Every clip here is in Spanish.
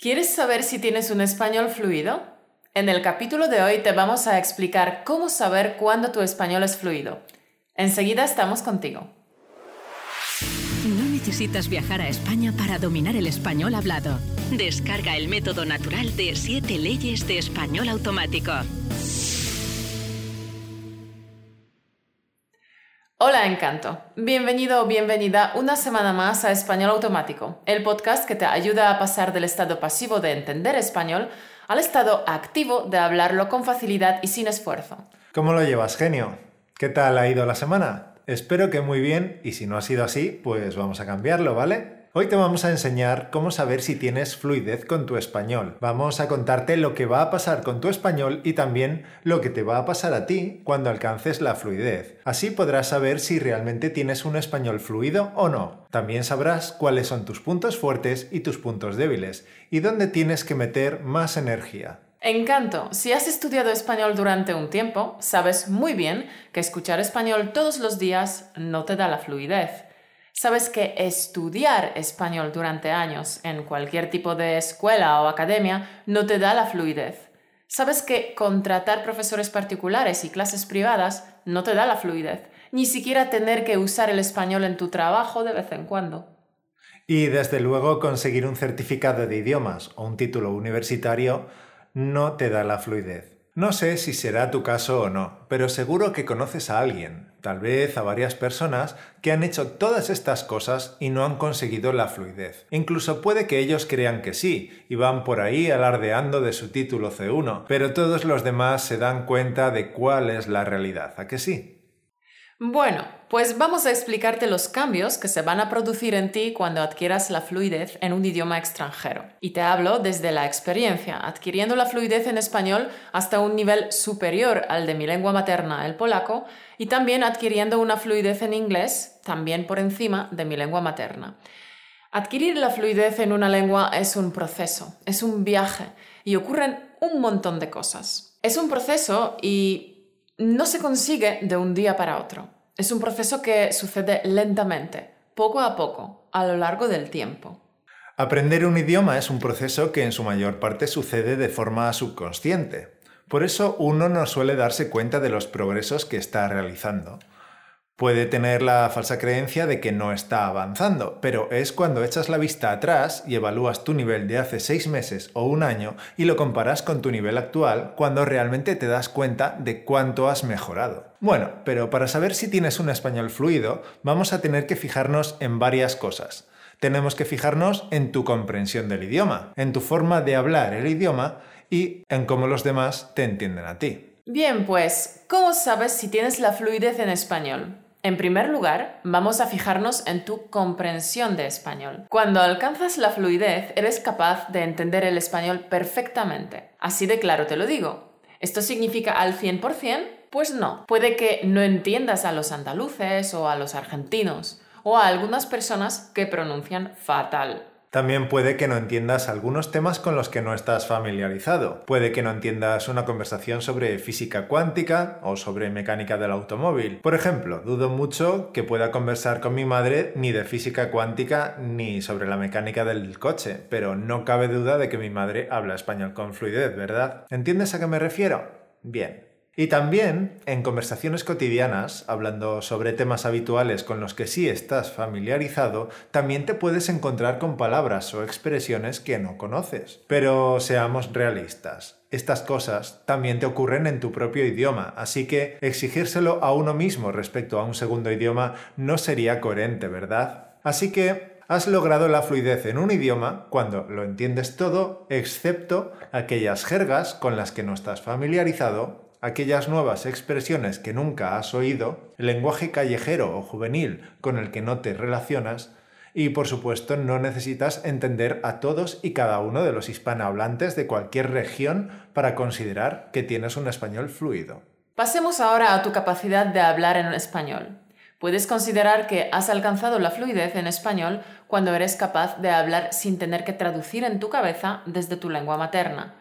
¿Quieres saber si tienes un español fluido? En el capítulo de hoy te vamos a explicar cómo saber cuándo tu español es fluido. Enseguida estamos contigo. No necesitas viajar a España para dominar el español hablado. Descarga el método natural de 7 leyes de español automático. Hola Encanto, bienvenido o bienvenida una semana más a Español Automático, el podcast que te ayuda a pasar del estado pasivo de entender español al estado activo de hablarlo con facilidad y sin esfuerzo. ¿Cómo lo llevas, genio? ¿Qué tal ha ido la semana? Espero que muy bien y si no ha sido así, pues vamos a cambiarlo, ¿vale? Hoy te vamos a enseñar cómo saber si tienes fluidez con tu español. Vamos a contarte lo que va a pasar con tu español y también lo que te va a pasar a ti cuando alcances la fluidez. Así podrás saber si realmente tienes un español fluido o no. También sabrás cuáles son tus puntos fuertes y tus puntos débiles y dónde tienes que meter más energía. Encanto, si has estudiado español durante un tiempo, sabes muy bien que escuchar español todos los días no te da la fluidez. Sabes que estudiar español durante años en cualquier tipo de escuela o academia no te da la fluidez. Sabes que contratar profesores particulares y clases privadas no te da la fluidez, ni siquiera tener que usar el español en tu trabajo de vez en cuando. Y desde luego conseguir un certificado de idiomas o un título universitario no te da la fluidez. No sé si será tu caso o no, pero seguro que conoces a alguien, tal vez a varias personas, que han hecho todas estas cosas y no han conseguido la fluidez. Incluso puede que ellos crean que sí, y van por ahí alardeando de su título C1, pero todos los demás se dan cuenta de cuál es la realidad, ¿a que sí? Bueno, pues vamos a explicarte los cambios que se van a producir en ti cuando adquieras la fluidez en un idioma extranjero. Y te hablo desde la experiencia, adquiriendo la fluidez en español hasta un nivel superior al de mi lengua materna, el polaco, y también adquiriendo una fluidez en inglés, también por encima de mi lengua materna. Adquirir la fluidez en una lengua es un proceso, es un viaje, y ocurren un montón de cosas. Es un proceso y no se consigue de un día para otro. Es un proceso que sucede lentamente, poco a poco, a lo largo del tiempo. Aprender un idioma es un proceso que en su mayor parte sucede de forma subconsciente. Por eso uno no suele darse cuenta de los progresos que está realizando. Puede tener la falsa creencia de que no está avanzando, pero es cuando echas la vista atrás y evalúas tu nivel de hace seis meses o un año y lo comparas con tu nivel actual cuando realmente te das cuenta de cuánto has mejorado. Bueno, pero para saber si tienes un español fluido, vamos a tener que fijarnos en varias cosas. Tenemos que fijarnos en tu comprensión del idioma, en tu forma de hablar el idioma y en cómo los demás te entienden a ti. Bien, pues, ¿cómo sabes si tienes la fluidez en español? En primer lugar, vamos a fijarnos en tu comprensión de español. Cuando alcanzas la fluidez, eres capaz de entender el español perfectamente. Así de claro te lo digo. ¿Esto significa al 100%? Pues no. Puede que no entiendas a los andaluces o a los argentinos o a algunas personas que pronuncian fatal. También puede que no entiendas algunos temas con los que no estás familiarizado. Puede que no entiendas una conversación sobre física cuántica o sobre mecánica del automóvil. Por ejemplo, dudo mucho que pueda conversar con mi madre ni de física cuántica ni sobre la mecánica del coche, pero no cabe duda de que mi madre habla español con fluidez, ¿verdad? ¿Entiendes a qué me refiero? Bien, y también en conversaciones cotidianas, hablando sobre temas habituales con los que sí estás familiarizado, también te puedes encontrar con palabras o expresiones que no conoces. Pero seamos realistas. Estas cosas también te ocurren en tu propio idioma, así que exigírselo a uno mismo respecto a un segundo idioma no sería coherente, ¿verdad? Así que has logrado la fluidez en un idioma cuando lo entiendes todo, excepto aquellas jergas con las que no estás familiarizado aquellas nuevas expresiones que nunca has oído, lenguaje callejero o juvenil con el que no te relacionas, y por supuesto no necesitas entender a todos y cada uno de los hispanohablantes de cualquier región para considerar que tienes un español fluido. Pasemos ahora a tu capacidad de hablar en español. Puedes considerar que has alcanzado la fluidez en español cuando eres capaz de hablar sin tener que traducir en tu cabeza desde tu lengua materna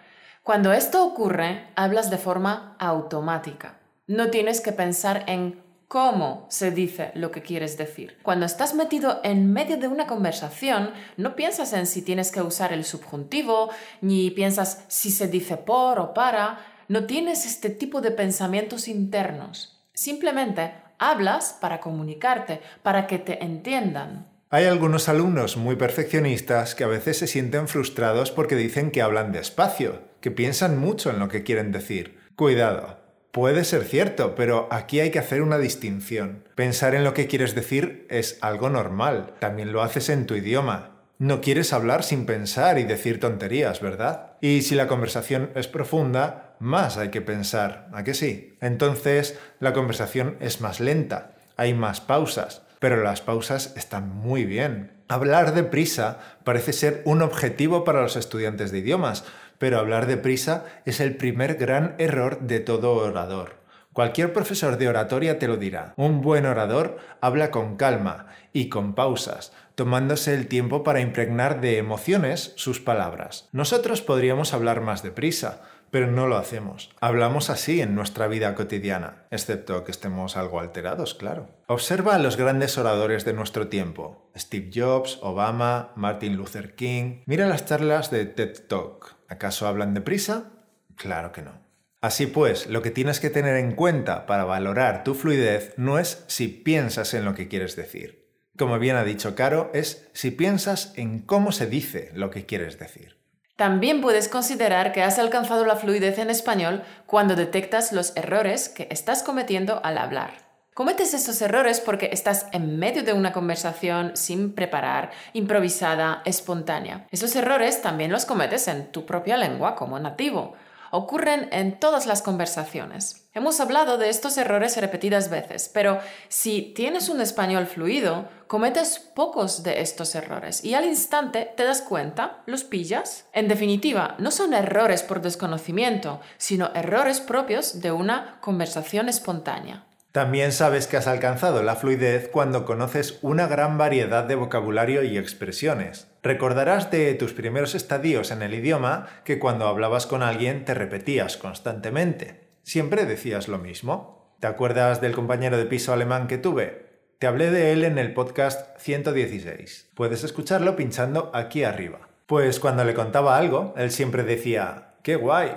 cuando esto ocurre, hablas de forma automática. No tienes que pensar en cómo se dice lo que quieres decir. Cuando estás metido en medio de una conversación, no piensas en si tienes que usar el subjuntivo, ni piensas si se dice por o para, no tienes este tipo de pensamientos internos. Simplemente hablas para comunicarte, para que te entiendan. Hay algunos alumnos muy perfeccionistas que a veces se sienten frustrados porque dicen que hablan despacio, que piensan mucho en lo que quieren decir. Cuidado, Puede ser cierto, pero aquí hay que hacer una distinción. Pensar en lo que quieres decir es algo normal. También lo haces en tu idioma. No quieres hablar sin pensar y decir tonterías, ¿verdad? Y si la conversación es profunda, más hay que pensar, ¿a que sí? Entonces, la conversación es más lenta, hay más pausas, pero las pausas están muy bien. Hablar deprisa parece ser un objetivo para los estudiantes de idiomas, pero hablar deprisa es el primer gran error de todo orador. Cualquier profesor de oratoria te lo dirá. Un buen orador habla con calma y con pausas, tomándose el tiempo para impregnar de emociones sus palabras. Nosotros podríamos hablar más deprisa, pero no lo hacemos. Hablamos así en nuestra vida cotidiana, excepto que estemos algo alterados, claro. Observa a los grandes oradores de nuestro tiempo, Steve Jobs, Obama, Martin Luther King. Mira las charlas de TED Talk. ¿Acaso hablan deprisa? Claro que no. Así pues, lo que tienes que tener en cuenta para valorar tu fluidez no es si piensas en lo que quieres decir. Como bien ha dicho Caro, es si piensas en cómo se dice lo que quieres decir. También puedes considerar que has alcanzado la fluidez en español cuando detectas los errores que estás cometiendo al hablar. Cometes esos errores porque estás en medio de una conversación sin preparar, improvisada, espontánea. Esos errores también los cometes en tu propia lengua como nativo ocurren en todas las conversaciones. Hemos hablado de estos errores repetidas veces, pero si tienes un español fluido, cometes pocos de estos errores y al instante te das cuenta, los pillas. En definitiva, no son errores por desconocimiento, sino errores propios de una conversación espontánea. También sabes que has alcanzado la fluidez cuando conoces una gran variedad de vocabulario y expresiones. Recordarás de tus primeros estadios en el idioma que cuando hablabas con alguien te repetías constantemente. Siempre decías lo mismo. ¿Te acuerdas del compañero de piso alemán que tuve? Te hablé de él en el podcast 116. Puedes escucharlo pinchando aquí arriba. Pues cuando le contaba algo, él siempre decía, ¡qué guay!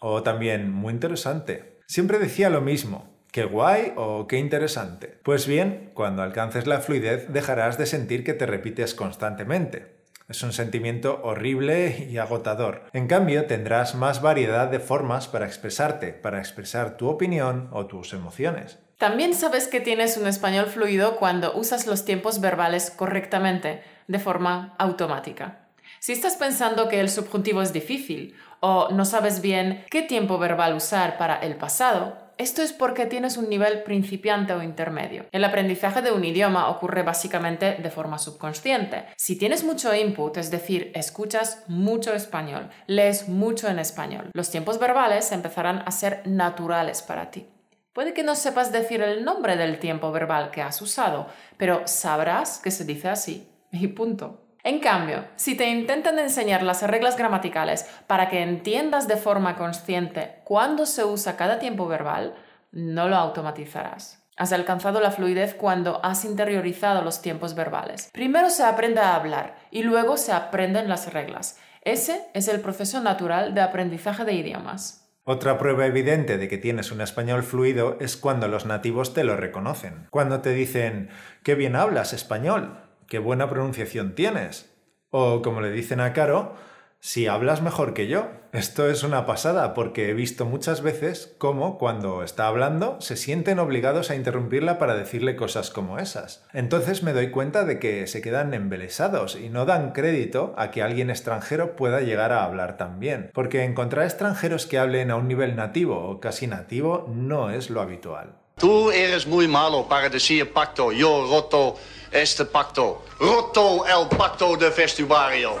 O también, muy interesante. Siempre decía lo mismo, Qué guay o qué interesante. Pues bien, cuando alcances la fluidez dejarás de sentir que te repites constantemente. Es un sentimiento horrible y agotador. En cambio, tendrás más variedad de formas para expresarte, para expresar tu opinión o tus emociones. También sabes que tienes un español fluido cuando usas los tiempos verbales correctamente, de forma automática. Si estás pensando que el subjuntivo es difícil o no sabes bien qué tiempo verbal usar para el pasado, esto es porque tienes un nivel principiante o intermedio. El aprendizaje de un idioma ocurre básicamente de forma subconsciente. Si tienes mucho input, es decir, escuchas mucho español, lees mucho en español, los tiempos verbales empezarán a ser naturales para ti. Puede que no sepas decir el nombre del tiempo verbal que has usado, pero sabrás que se dice así. Y punto. En cambio, si te intentan enseñar las reglas gramaticales para que entiendas de forma consciente cuándo se usa cada tiempo verbal, no lo automatizarás. Has alcanzado la fluidez cuando has interiorizado los tiempos verbales. Primero se aprende a hablar y luego se aprenden las reglas. Ese es el proceso natural de aprendizaje de idiomas. Otra prueba evidente de que tienes un español fluido es cuando los nativos te lo reconocen. Cuando te dicen, qué bien hablas español qué buena pronunciación tienes. O como le dicen a Caro, si hablas mejor que yo. Esto es una pasada porque he visto muchas veces cómo cuando está hablando se sienten obligados a interrumpirla para decirle cosas como esas. Entonces me doy cuenta de que se quedan embelesados y no dan crédito a que alguien extranjero pueda llegar a hablar tan bien. Porque encontrar extranjeros que hablen a un nivel nativo o casi nativo no es lo habitual. Tú eres muy malo para decir pacto, yo roto este pacto. Roto el pacto de vestuario.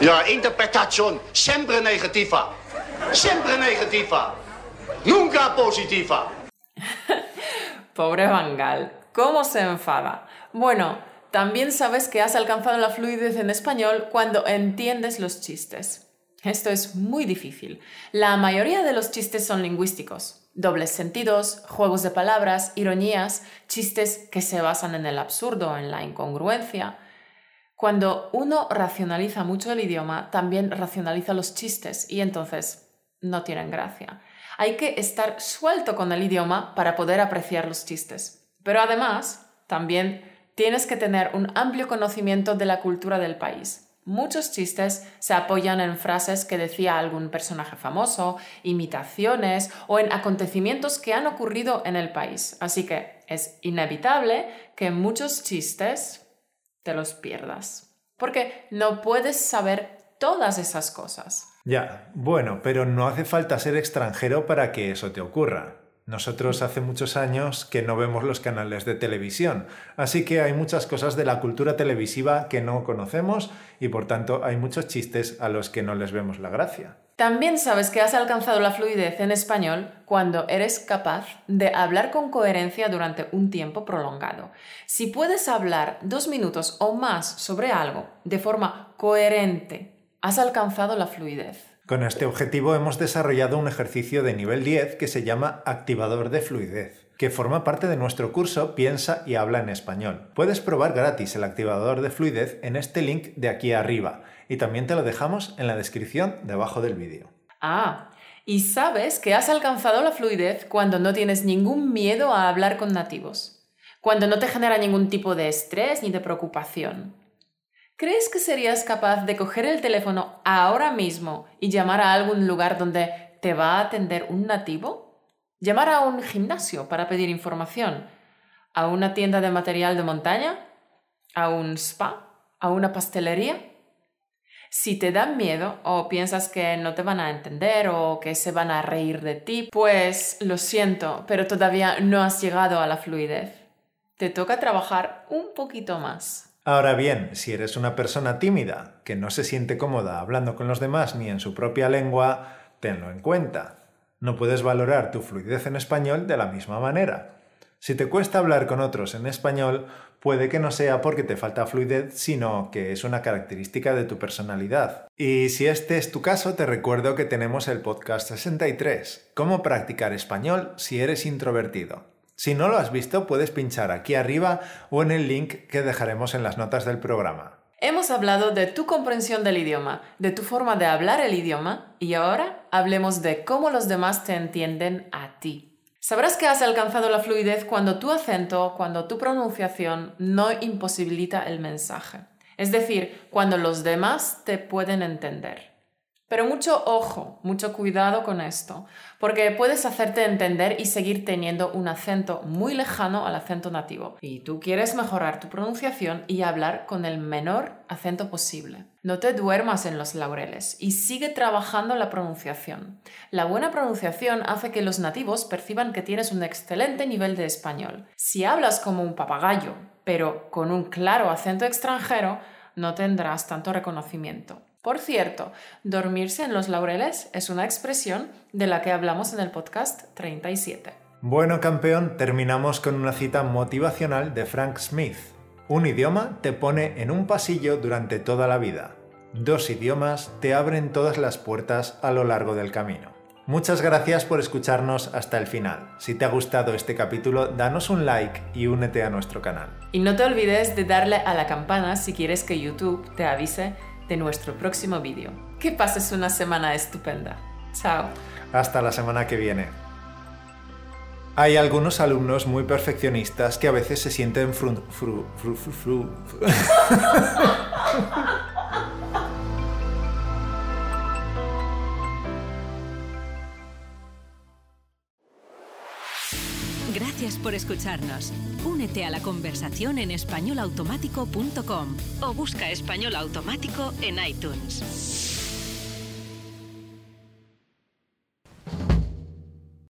Ja, interpretación siempre negativa. Siempre negativa. Nunca positiva. Pobre Bangal, ¿cómo se enfada? Bueno, también sabes que has alcanzado la fluidez en español cuando entiendes los chistes. Esto es muy difícil. La mayoría de los chistes son lingüísticos. Dobles sentidos, juegos de palabras, ironías, chistes que se basan en el absurdo, en la incongruencia. Cuando uno racionaliza mucho el idioma, también racionaliza los chistes y entonces no tienen gracia. Hay que estar suelto con el idioma para poder apreciar los chistes. Pero además, también tienes que tener un amplio conocimiento de la cultura del país. Muchos chistes se apoyan en frases que decía algún personaje famoso, imitaciones o en acontecimientos que han ocurrido en el país. Así que es inevitable que muchos chistes te los pierdas. Porque no puedes saber todas esas cosas. Ya, bueno, pero no hace falta ser extranjero para que eso te ocurra. Nosotros hace muchos años que no vemos los canales de televisión, así que hay muchas cosas de la cultura televisiva que no conocemos y por tanto hay muchos chistes a los que no les vemos la gracia. También sabes que has alcanzado la fluidez en español cuando eres capaz de hablar con coherencia durante un tiempo prolongado. Si puedes hablar dos minutos o más sobre algo de forma coherente, has alcanzado la fluidez. Con este objetivo hemos desarrollado un ejercicio de nivel 10 que se llama activador de fluidez, que forma parte de nuestro curso Piensa y habla en español. Puedes probar gratis el activador de fluidez en este link de aquí arriba y también te lo dejamos en la descripción debajo del vídeo. Ah, y sabes que has alcanzado la fluidez cuando no tienes ningún miedo a hablar con nativos, cuando no te genera ningún tipo de estrés ni de preocupación. ¿Crees que serías capaz de coger el teléfono ahora mismo y llamar a algún lugar donde te va a atender un nativo? ¿Llamar a un gimnasio para pedir información? ¿A una tienda de material de montaña? ¿A un spa? ¿A una pastelería? Si te dan miedo o piensas que no te van a entender o que se van a reír de ti, pues lo siento, pero todavía no has llegado a la fluidez. Te toca trabajar un poquito más. Ahora bien, si eres una persona tímida, que no se siente cómoda hablando con los demás ni en su propia lengua, tenlo en cuenta. No puedes valorar tu fluidez en español de la misma manera. Si te cuesta hablar con otros en español, puede que no sea porque te falta fluidez, sino que es una característica de tu personalidad. Y si este es tu caso, te recuerdo que tenemos el podcast 63, Cómo practicar español si eres introvertido. Si no lo has visto, puedes pinchar aquí arriba o en el link que dejaremos en las notas del programa. Hemos hablado de tu comprensión del idioma, de tu forma de hablar el idioma y ahora hablemos de cómo los demás te entienden a ti. Sabrás que has alcanzado la fluidez cuando tu acento, cuando tu pronunciación no imposibilita el mensaje. Es decir, cuando los demás te pueden entender. Pero mucho ojo, mucho cuidado con esto, porque puedes hacerte entender y seguir teniendo un acento muy lejano al acento nativo. Y tú quieres mejorar tu pronunciación y hablar con el menor acento posible. No te duermas en los laureles y sigue trabajando la pronunciación. La buena pronunciación hace que los nativos perciban que tienes un excelente nivel de español. Si hablas como un papagayo, pero con un claro acento extranjero, no tendrás tanto reconocimiento. Por cierto, dormirse en los laureles es una expresión de la que hablamos en el podcast 37. Bueno, campeón, terminamos con una cita motivacional de Frank Smith. Un idioma te pone en un pasillo durante toda la vida. Dos idiomas te abren todas las puertas a lo largo del camino. Muchas gracias por escucharnos hasta el final. Si te ha gustado este capítulo, danos un like y únete a nuestro canal. Y no te olvides de darle a la campana si quieres que YouTube te avise de nuestro próximo vídeo. Que pases una semana estupenda. Chao. Hasta la semana que viene. Hay algunos alumnos muy perfeccionistas que a veces se sienten fru, fru, fru, fru, fru. Gracias por escucharnos. Únete a la conversación en españolautomático.com o busca español automático en iTunes.